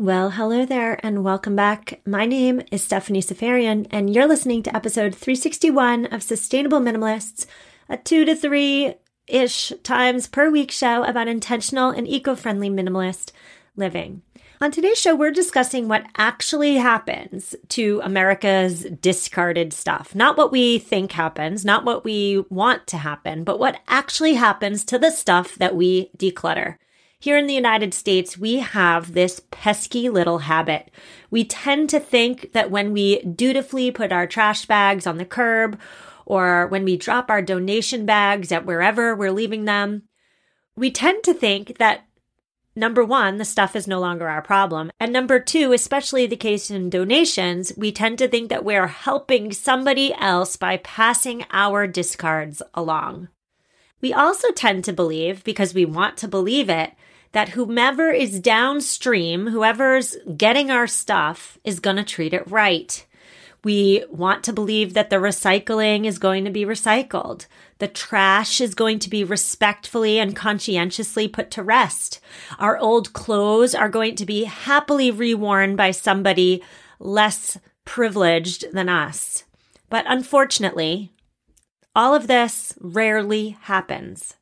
Well, hello there and welcome back. My name is Stephanie Seferian, and you're listening to episode 361 of Sustainable Minimalists, a two to three ish times per week show about intentional and eco friendly minimalist living. On today's show, we're discussing what actually happens to America's discarded stuff. Not what we think happens, not what we want to happen, but what actually happens to the stuff that we declutter. Here in the United States, we have this pesky little habit. We tend to think that when we dutifully put our trash bags on the curb or when we drop our donation bags at wherever we're leaving them, we tend to think that number one, the stuff is no longer our problem. And number two, especially the case in donations, we tend to think that we're helping somebody else by passing our discards along. We also tend to believe, because we want to believe it, that whomever is downstream, whoever's getting our stuff, is going to treat it right. We want to believe that the recycling is going to be recycled. The trash is going to be respectfully and conscientiously put to rest. Our old clothes are going to be happily reworn by somebody less privileged than us. But unfortunately, all of this rarely happens.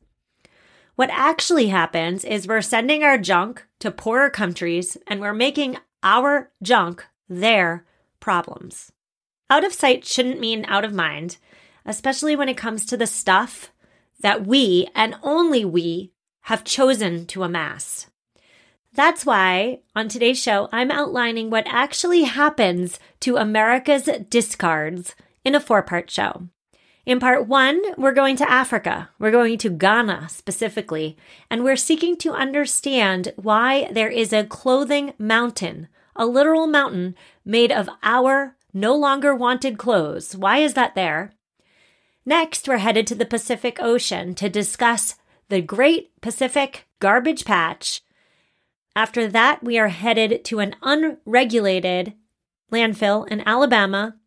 What actually happens is we're sending our junk to poorer countries and we're making our junk their problems. Out of sight shouldn't mean out of mind, especially when it comes to the stuff that we and only we have chosen to amass. That's why on today's show, I'm outlining what actually happens to America's discards in a four part show. In part one, we're going to Africa. We're going to Ghana specifically, and we're seeking to understand why there is a clothing mountain, a literal mountain made of our no longer wanted clothes. Why is that there? Next, we're headed to the Pacific Ocean to discuss the Great Pacific Garbage Patch. After that, we are headed to an unregulated landfill in Alabama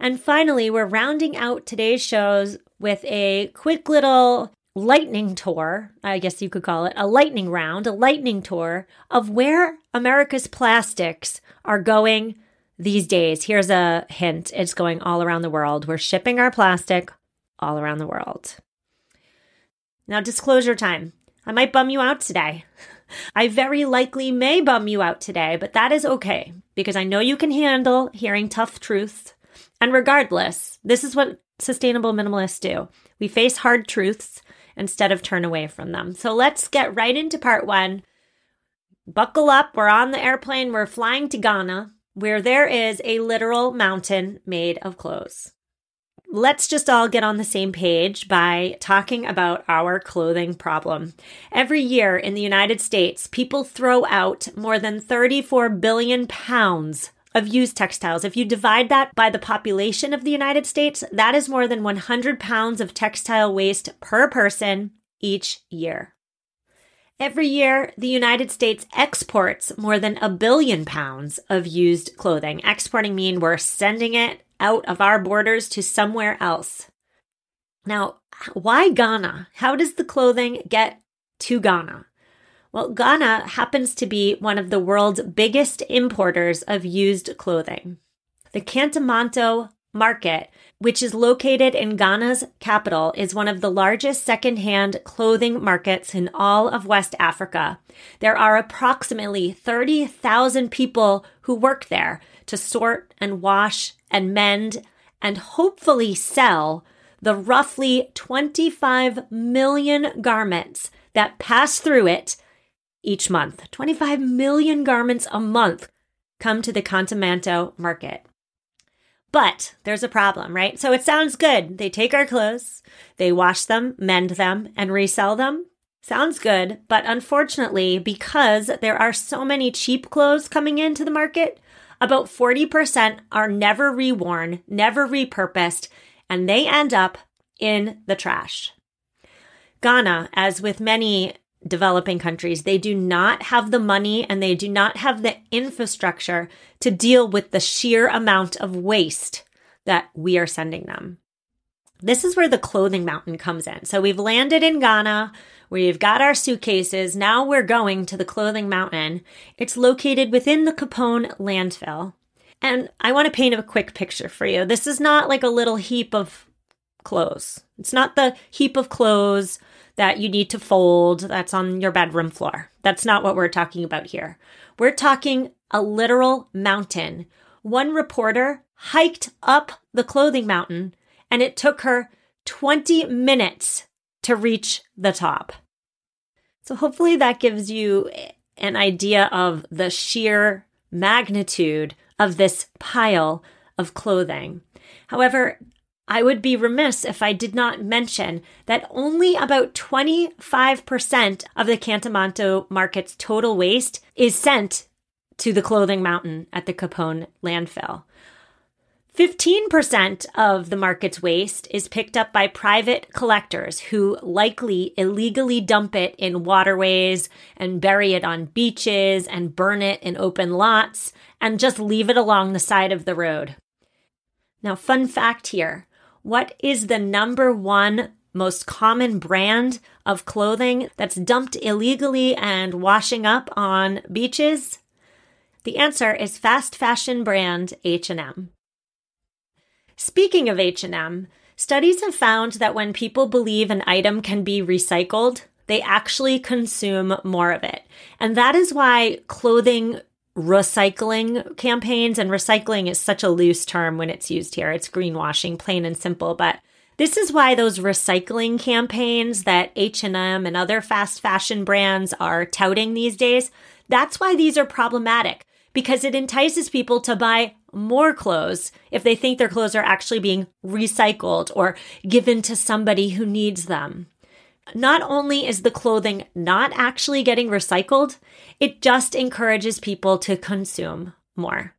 and finally, we're rounding out today's shows with a quick little lightning tour, I guess you could call it, a lightning round, a lightning tour of where America's plastics are going these days. Here's a hint it's going all around the world. We're shipping our plastic all around the world. Now, disclosure time. I might bum you out today. I very likely may bum you out today, but that is okay because I know you can handle hearing tough truths and regardless, this is what sustainable minimalists do. We face hard truths instead of turn away from them. So let's get right into part one. Buckle up. We're on the airplane. We're flying to Ghana, where there is a literal mountain made of clothes. Let's just all get on the same page by talking about our clothing problem. Every year in the United States, people throw out more than 34 billion pounds of used textiles. If you divide that by the population of the United States, that is more than 100 pounds of textile waste per person each year. Every year, the United States exports more than a billion pounds of used clothing. Exporting mean we're sending it out of our borders to somewhere else. Now, why Ghana? How does the clothing get to Ghana? Well, Ghana happens to be one of the world's biggest importers of used clothing. The Kantamanto market, which is located in Ghana's capital, is one of the largest secondhand clothing markets in all of West Africa. There are approximately 30,000 people who work there to sort and wash and mend and hopefully sell the roughly 25 million garments that pass through it each month. 25 million garments a month come to the Kantamanto market. But there's a problem, right? So it sounds good. They take our clothes, they wash them, mend them, and resell them. Sounds good. But unfortunately, because there are so many cheap clothes coming into the market, about 40% are never reworn, never repurposed, and they end up in the trash. Ghana, as with many developing countries. They do not have the money and they do not have the infrastructure to deal with the sheer amount of waste that we are sending them. This is where the clothing mountain comes in. So we've landed in Ghana. We've got our suitcases. Now we're going to the clothing mountain. It's located within the Kpone landfill. And I want to paint a quick picture for you. This is not like a little heap of clothes. It's not the heap of clothes that you need to fold that's on your bedroom floor. That's not what we're talking about here. We're talking a literal mountain. One reporter hiked up the clothing mountain and it took her 20 minutes to reach the top. So hopefully that gives you an idea of the sheer magnitude of this pile of clothing. However, I would be remiss if I did not mention that only about 25% of the Kantamanto market's total waste is sent to the clothing mountain at the Kpone landfill. 15% of the market's waste is picked up by private collectors who likely illegally dump it in waterways and bury it on beaches and burn it in open lots and just leave it along the side of the road. Now, fun fact here what is the number one most common brand of clothing that's dumped illegally and washing up on beaches? The answer is fast fashion brand H&M. Speaking of H&M, studies have found that when people believe an item can be recycled, they actually consume more of it. And that is why clothing recycling campaigns and recycling is such a loose term when it's used here. It's greenwashing, plain and simple, but this is why those recycling campaigns that H&M and other fast fashion brands are touting these days, that's why these are problematic because it entices people to buy more clothes if they think their clothes are actually being recycled or given to somebody who needs them. Not only is the clothing not actually getting recycled, it just encourages people to consume more.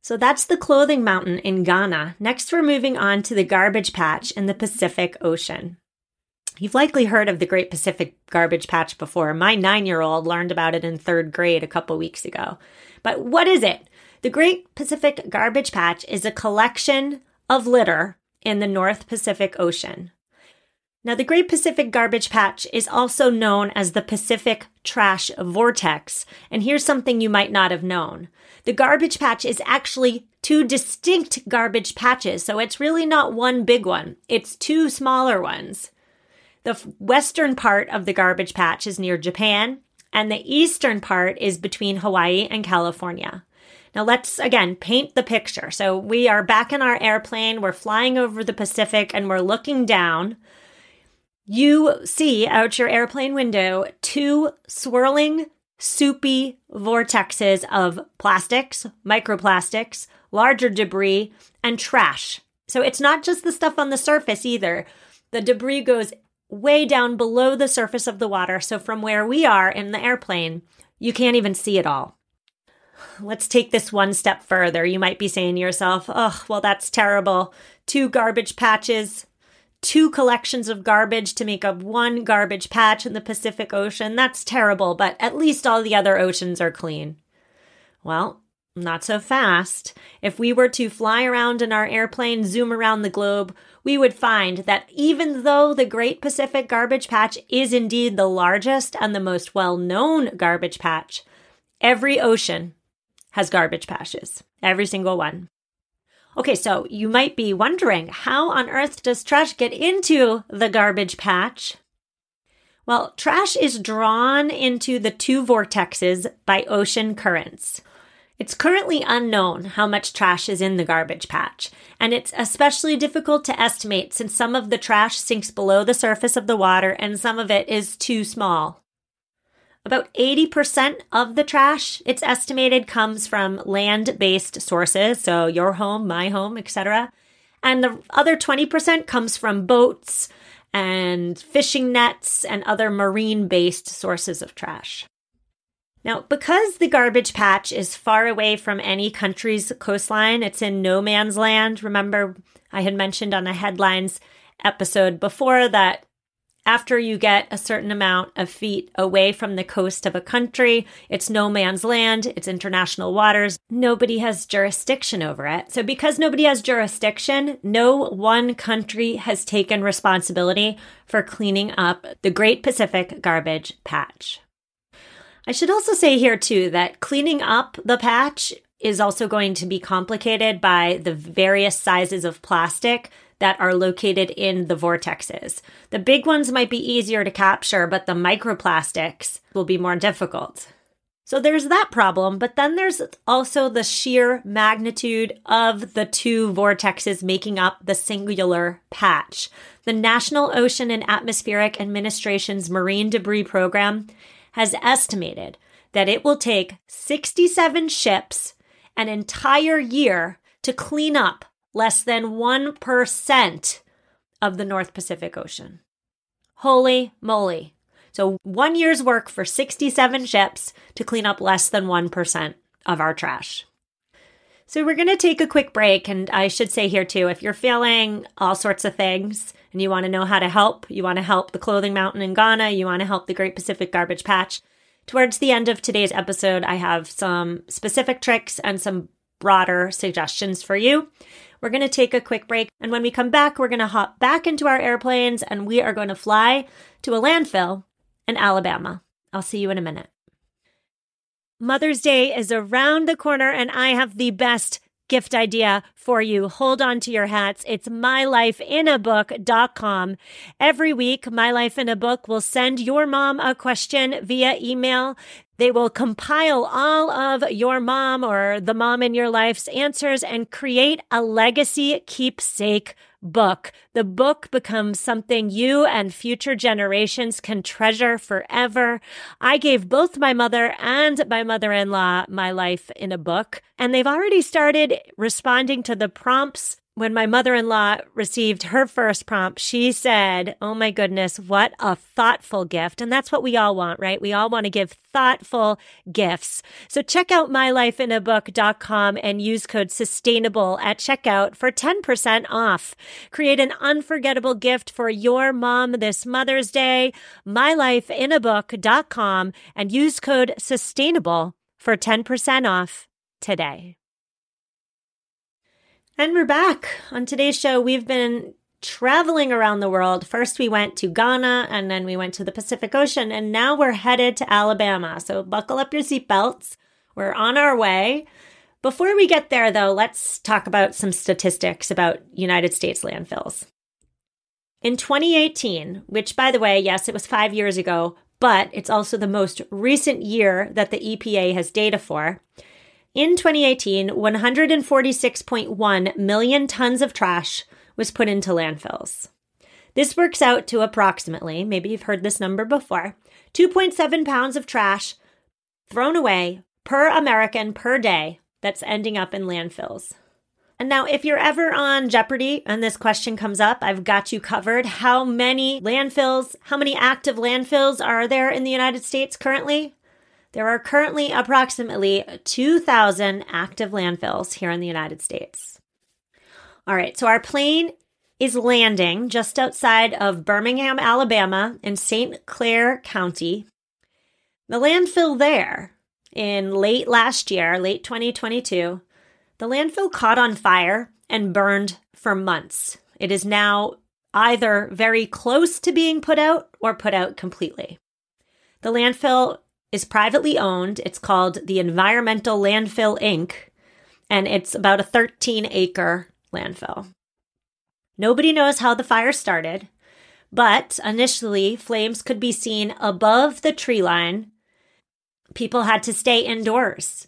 So that's the clothing mountain in Ghana. Next, we're moving on to the garbage patch in the Pacific Ocean. You've likely heard of the Great Pacific Garbage Patch before. My nine year old learned about it in third grade a couple weeks ago. But what is it? The Great Pacific Garbage Patch is a collection of litter in the North Pacific Ocean. Now, the Great Pacific Garbage Patch is also known as the Pacific Trash Vortex. And here's something you might not have known. The garbage patch is actually two distinct garbage patches, so it's really not one big one. It's two smaller ones. The western part of the garbage patch is near Japan, and the eastern part is between Hawaii and California. Now let's again paint the picture. So we are back in our airplane, we're flying over the Pacific and we're looking down. You see out your airplane window two swirling, soupy vortexes of plastics, microplastics, larger debris, and trash. So it's not just the stuff on the surface either. The debris goes way down below the surface of the water. So from where we are in the airplane, you can't even see it all. Let's take this one step further. You might be saying to yourself, oh, well, that's terrible. Two garbage patches, two collections of garbage to make up one garbage patch in the Pacific Ocean. That's terrible, but at least all the other oceans are clean. Well, not so fast. If we were to fly around in our airplane, zoom around the globe, we would find that even though the Great Pacific Garbage Patch is indeed the largest and the most well known garbage patch, every ocean has garbage patches, every single one. Okay, so you might be wondering how on earth does trash get into the garbage patch? Well, trash is drawn into the two vortexes by ocean currents. It's currently unknown how much trash is in the garbage patch, and it's especially difficult to estimate since some of the trash sinks below the surface of the water and some of it is too small. About 80% of the trash, it's estimated, comes from land based sources, so your home, my home, etc. And the other 20% comes from boats and fishing nets and other marine based sources of trash. Now, because the garbage patch is far away from any country's coastline, it's in no man's land. Remember, I had mentioned on a headlines episode before that after you get a certain amount of feet away from the coast of a country, it's no man's land, it's international waters. Nobody has jurisdiction over it. So, because nobody has jurisdiction, no one country has taken responsibility for cleaning up the Great Pacific Garbage Patch. I should also say here, too, that cleaning up the patch is also going to be complicated by the various sizes of plastic that are located in the vortexes. The big ones might be easier to capture, but the microplastics will be more difficult. So there's that problem, but then there's also the sheer magnitude of the two vortexes making up the singular patch. The National Ocean and Atmospheric Administration's Marine Debris Program has estimated that it will take 67 ships an entire year to clean up less than 1% of the North Pacific Ocean. Holy moly. So, one year's work for 67 ships to clean up less than 1% of our trash. So, we're going to take a quick break. And I should say here too if you're feeling all sorts of things and you want to know how to help, you want to help the Clothing Mountain in Ghana, you want to help the Great Pacific Garbage Patch, towards the end of today's episode, I have some specific tricks and some broader suggestions for you. We're going to take a quick break. And when we come back, we're going to hop back into our airplanes and we are going to fly to a landfill in Alabama. I'll see you in a minute. Mother's Day is around the corner, and I have the best gift idea for you. Hold on to your hats. It's mylifeinabook.com. Every week, My Life in a Book will send your mom a question via email. They will compile all of your mom or the mom in your life's answers and create a legacy keepsake book. The book becomes something you and future generations can treasure forever. I gave both my mother and my mother in law my life in a book, and they've already started responding to the prompts when my mother in law received her first prompt, she said, Oh my goodness, what a thoughtful gift. And that's what we all want, right? We all want to give thoughtful gifts. So check out mylifeinabook.com and use code sustainable at checkout for 10% off. Create an unforgettable gift for your mom this Mother's Day. mylifeinabook.com and use code sustainable for 10% off today. And we're back. On today's show, we've been traveling around the world. First, we went to Ghana and then we went to the Pacific Ocean, and now we're headed to Alabama. So, buckle up your seatbelts. We're on our way. Before we get there, though, let's talk about some statistics about United States landfills. In 2018, which by the way, yes, it was five years ago, but it's also the most recent year that the EPA has data for. In 2018, 146.1 million tons of trash was put into landfills. This works out to approximately, maybe you've heard this number before, 2.7 pounds of trash thrown away per American per day that's ending up in landfills. And now, if you're ever on Jeopardy and this question comes up, I've got you covered. How many landfills, how many active landfills are there in the United States currently? There are currently approximately 2,000 active landfills here in the United States. All right, so our plane is landing just outside of Birmingham, Alabama, in St. Clair County. The landfill there in late last year, late 2022, the landfill caught on fire and burned for months. It is now either very close to being put out or put out completely. The landfill is privately owned. It's called the Environmental Landfill Inc., and it's about a 13 acre landfill. Nobody knows how the fire started, but initially flames could be seen above the tree line. People had to stay indoors.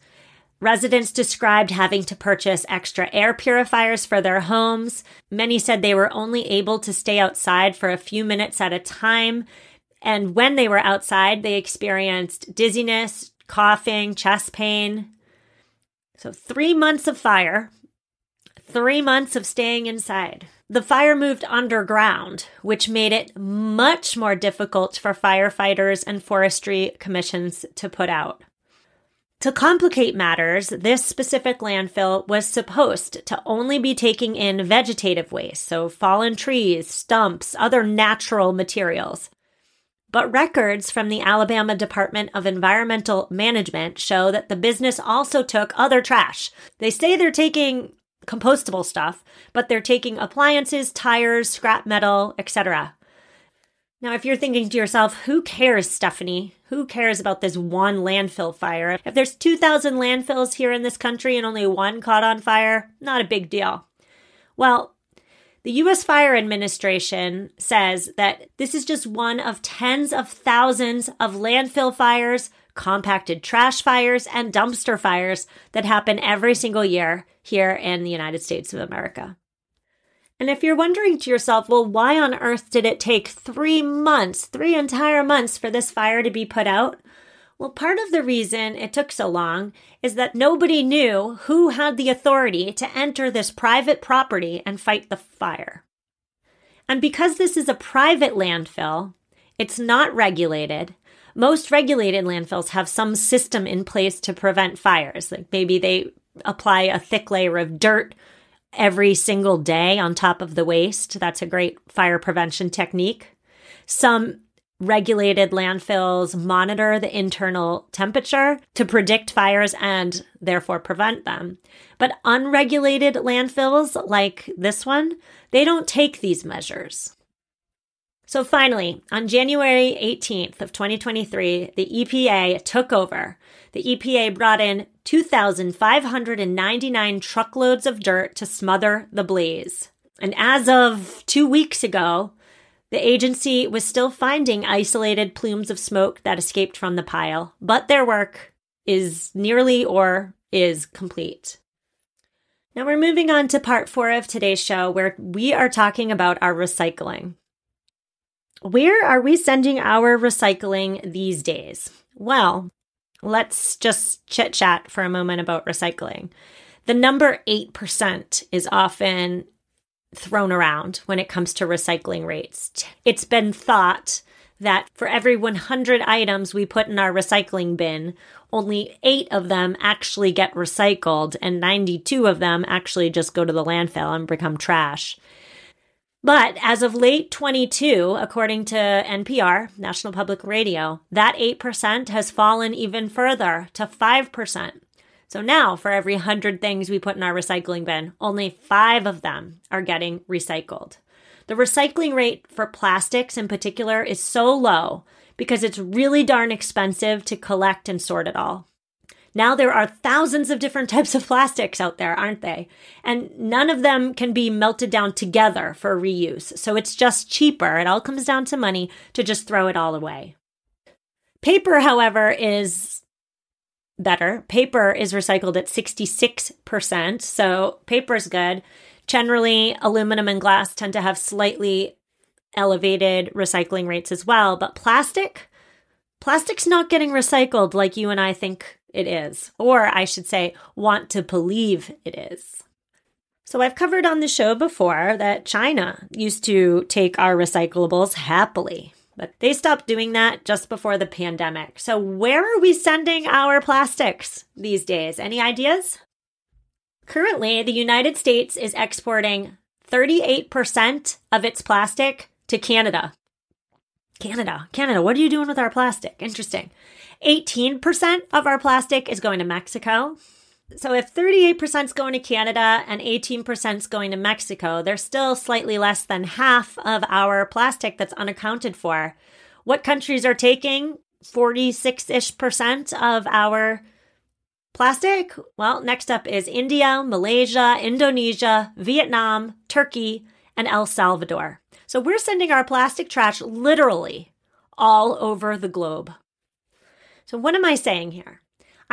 Residents described having to purchase extra air purifiers for their homes. Many said they were only able to stay outside for a few minutes at a time and when they were outside, they experienced dizziness, coughing, chest pain. So, three months of fire, three months of staying inside. The fire moved underground, which made it much more difficult for firefighters and forestry commissions to put out. To complicate matters, this specific landfill was supposed to only be taking in vegetative waste, so fallen trees, stumps, other natural materials. But records from the Alabama Department of Environmental Management show that the business also took other trash. They say they're taking compostable stuff, but they're taking appliances, tires, scrap metal, etc. Now, if you're thinking to yourself, who cares, Stephanie? Who cares about this one landfill fire? If there's 2,000 landfills here in this country and only one caught on fire, not a big deal. Well, the U.S. Fire Administration says that this is just one of tens of thousands of landfill fires, compacted trash fires, and dumpster fires that happen every single year here in the United States of America. And if you're wondering to yourself, well, why on earth did it take three months, three entire months for this fire to be put out? Well, part of the reason it took so long is that nobody knew who had the authority to enter this private property and fight the fire. And because this is a private landfill, it's not regulated. Most regulated landfills have some system in place to prevent fires. Like maybe they apply a thick layer of dirt every single day on top of the waste. That's a great fire prevention technique. Some regulated landfills monitor the internal temperature to predict fires and therefore prevent them. But unregulated landfills like this one, they don't take these measures. So finally, on January 18th of 2023, the EPA took over. The EPA brought in 2,599 truckloads of dirt to smother the blaze. And as of two weeks ago, the agency was still finding isolated plumes of smoke that escaped from the pile, but their work is nearly or is complete. Now we're moving on to part four of today's show where we are talking about our recycling. Where are we sending our recycling these days? Well, let's just chit chat for a moment about recycling. The number 8% is often thrown around when it comes to recycling rates. It's been thought that for every 100 items we put in our recycling bin, only eight of them actually get recycled, and 92 of them actually just go to the landfill and become trash. But as of late 22, according to NPR, National Public Radio, that 8% has fallen even further to 5%. So now, for every 100 things we put in our recycling bin, only five of them are getting recycled. The recycling rate for plastics in particular is so low because it's really darn expensive to collect and sort it all. Now there are thousands of different types of plastics out there, aren't they? And none of them can be melted down together for reuse. So it's just cheaper. It all comes down to money to just throw it all away. Paper, however, is better. Paper is recycled at 66%. So paper is good. Generally, aluminum and glass tend to have slightly elevated recycling rates as well. But plastic, plastic's not getting recycled like you and I think it is, or I should say, want to believe it is. So, I've covered on the show before that China used to take our recyclables happily, but they stopped doing that just before the pandemic. So, where are we sending our plastics these days? Any ideas? Currently, the United States is exporting 38% of its plastic to Canada. Canada, Canada, what are you doing with our plastic? Interesting. 18% of our plastic is going to Mexico. So if 38% is going to Canada and 18% is going to Mexico, they're still slightly less than half of our plastic that's unaccounted for. What countries are taking 46 ish percent of our plastic? Well, next up is India, Malaysia, Indonesia, Vietnam, Turkey, and El Salvador. So we're sending our plastic trash literally all over the globe. So, what am I saying here?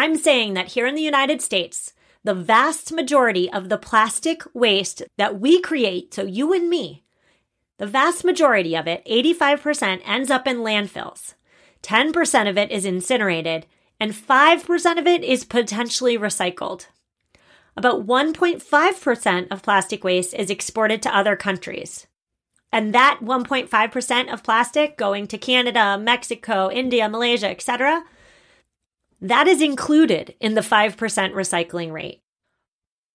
I'm saying that here in the United States, the vast majority of the plastic waste that we create, so you and me, the vast majority of it, 85%, ends up in landfills. 10% of it is incinerated, and 5% of it is potentially recycled. About 1.5% of plastic waste is exported to other countries. And that 1.5% of plastic going to Canada, Mexico, India, Malaysia, etc., That is included in the 5% recycling rate.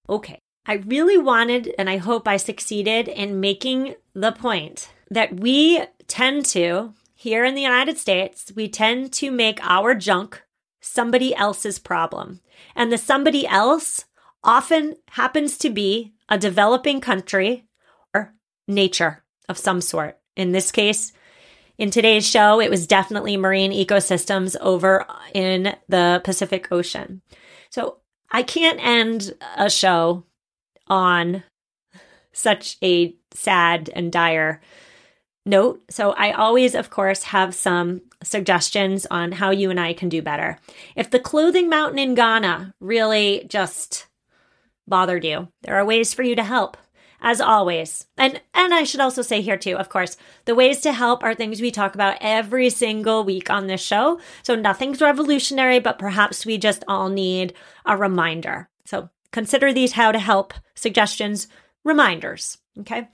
Okay. I really wanted, and I hope I succeeded in making the point that we tend to, here in the United States, we tend to make our junk somebody else's problem. And the somebody else often happens to be a developing country or nature of some sort. In this case, in today's show, it was definitely marine ecosystems over in the Pacific Ocean. So I can't end a show on such a sad and dire note. So I always, of course, have some suggestions on how you and I can do better. If the clothing mountain in Ghana really just bothered you, there are ways for you to help. As always. And and I should also say here too, of course, the ways to help are things we talk about every single week on this show. So nothing's revolutionary, but perhaps we just all need a reminder. So Consider these how to help suggestions reminders. Okay.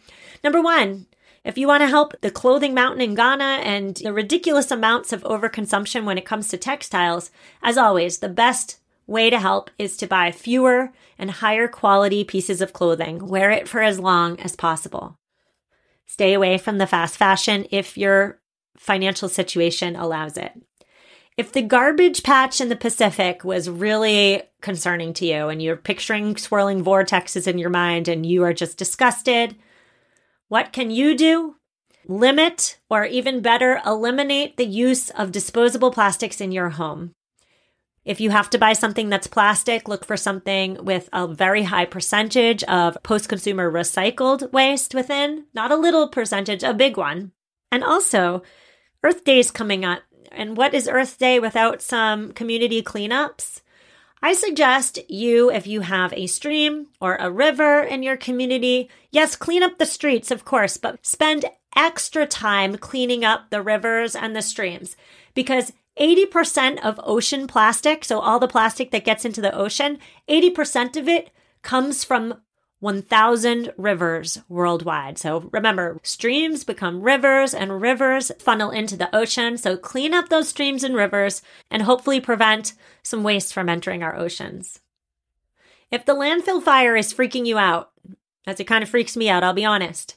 Number one, if you want to help the clothing mountain in Ghana and the ridiculous amounts of overconsumption when it comes to textiles, as always, the best way to help is to buy fewer and higher quality pieces of clothing. Wear it for as long as possible. Stay away from the fast fashion if your financial situation allows it. If the garbage patch in the Pacific was really concerning to you and you're picturing swirling vortexes in your mind and you are just disgusted, what can you do? Limit, or even better, eliminate the use of disposable plastics in your home. If you have to buy something that's plastic, look for something with a very high percentage of post consumer recycled waste within, not a little percentage, a big one. And also, Earth Day is coming up and what is Earth Day without some community cleanups? I suggest you, if you have a stream or a river in your community, yes, clean up the streets, of course, but spend extra time cleaning up the rivers and the streams because 80% of ocean plastic, so all the plastic that gets into the ocean, 80% of it comes from 1,000 rivers worldwide. So remember, streams become rivers and rivers funnel into the ocean. So clean up those streams and rivers and hopefully prevent some waste from entering our oceans. If the landfill fire is freaking you out, as it kind of freaks me out, I'll be honest.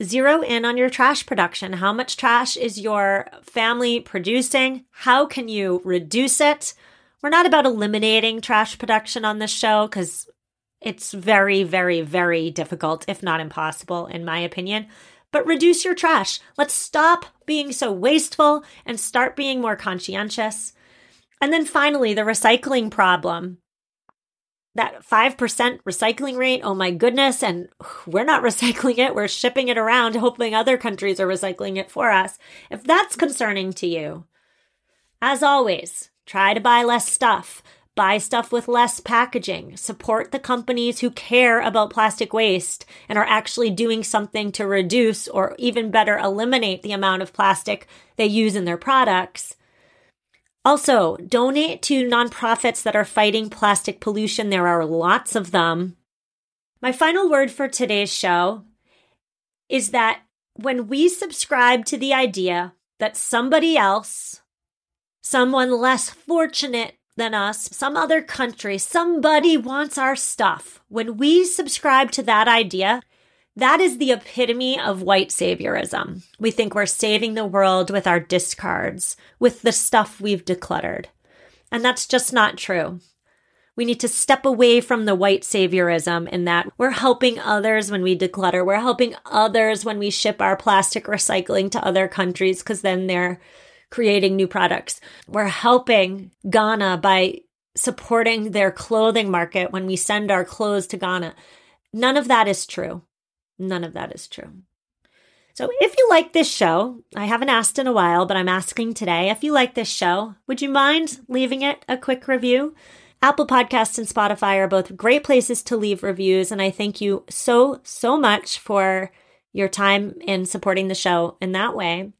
Zero in on your trash production. How much trash is your family producing? How can you reduce it? We're not about eliminating trash production on this show because it's very, very, very difficult, if not impossible, in my opinion. But reduce your trash. Let's stop being so wasteful and start being more conscientious. And then finally, the recycling problem. That 5% recycling rate, oh my goodness, and we're not recycling it, we're shipping it around, hoping other countries are recycling it for us. If that's concerning to you, as always, try to buy less stuff. Buy stuff with less packaging. Support the companies who care about plastic waste and are actually doing something to reduce or even better eliminate the amount of plastic they use in their products. Also, donate to nonprofits that are fighting plastic pollution. There are lots of them. My final word for today's show is that when we subscribe to the idea that somebody else, someone less fortunate than us, some other country, somebody wants our stuff. When we subscribe to that idea, that is the epitome of white saviorism. We think we're saving the world with our discards, with the stuff we've decluttered. And that's just not true. We need to step away from the white saviorism in that we're helping others when we declutter. We're helping others when we ship our plastic recycling to other countries because then they're creating new products. We're helping Ghana by supporting their clothing market when we send our clothes to Ghana. None of that is true. None of that is true. So if you like this show, I haven't asked in a while, but I'm asking today. If you like this show, would you mind leaving it a quick review? Apple Podcasts and Spotify are both great places to leave reviews, and I thank you so, so much for your time in supporting the show in that way.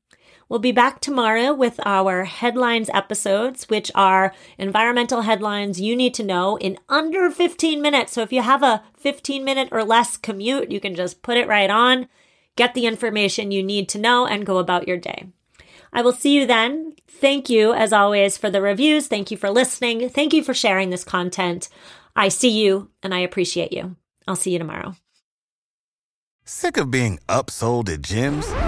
We'll be back tomorrow with our headlines episodes, which are environmental headlines you need to know in under 15 minutes. So if you have a 15 minute or less commute, you can just put it right on, get the information you need to know, and go about your day. I will see you then. Thank you, as always, for the reviews. Thank you for listening. Thank you for sharing this content. I see you and I appreciate you. I'll see you tomorrow. Sick of being upsold at gyms?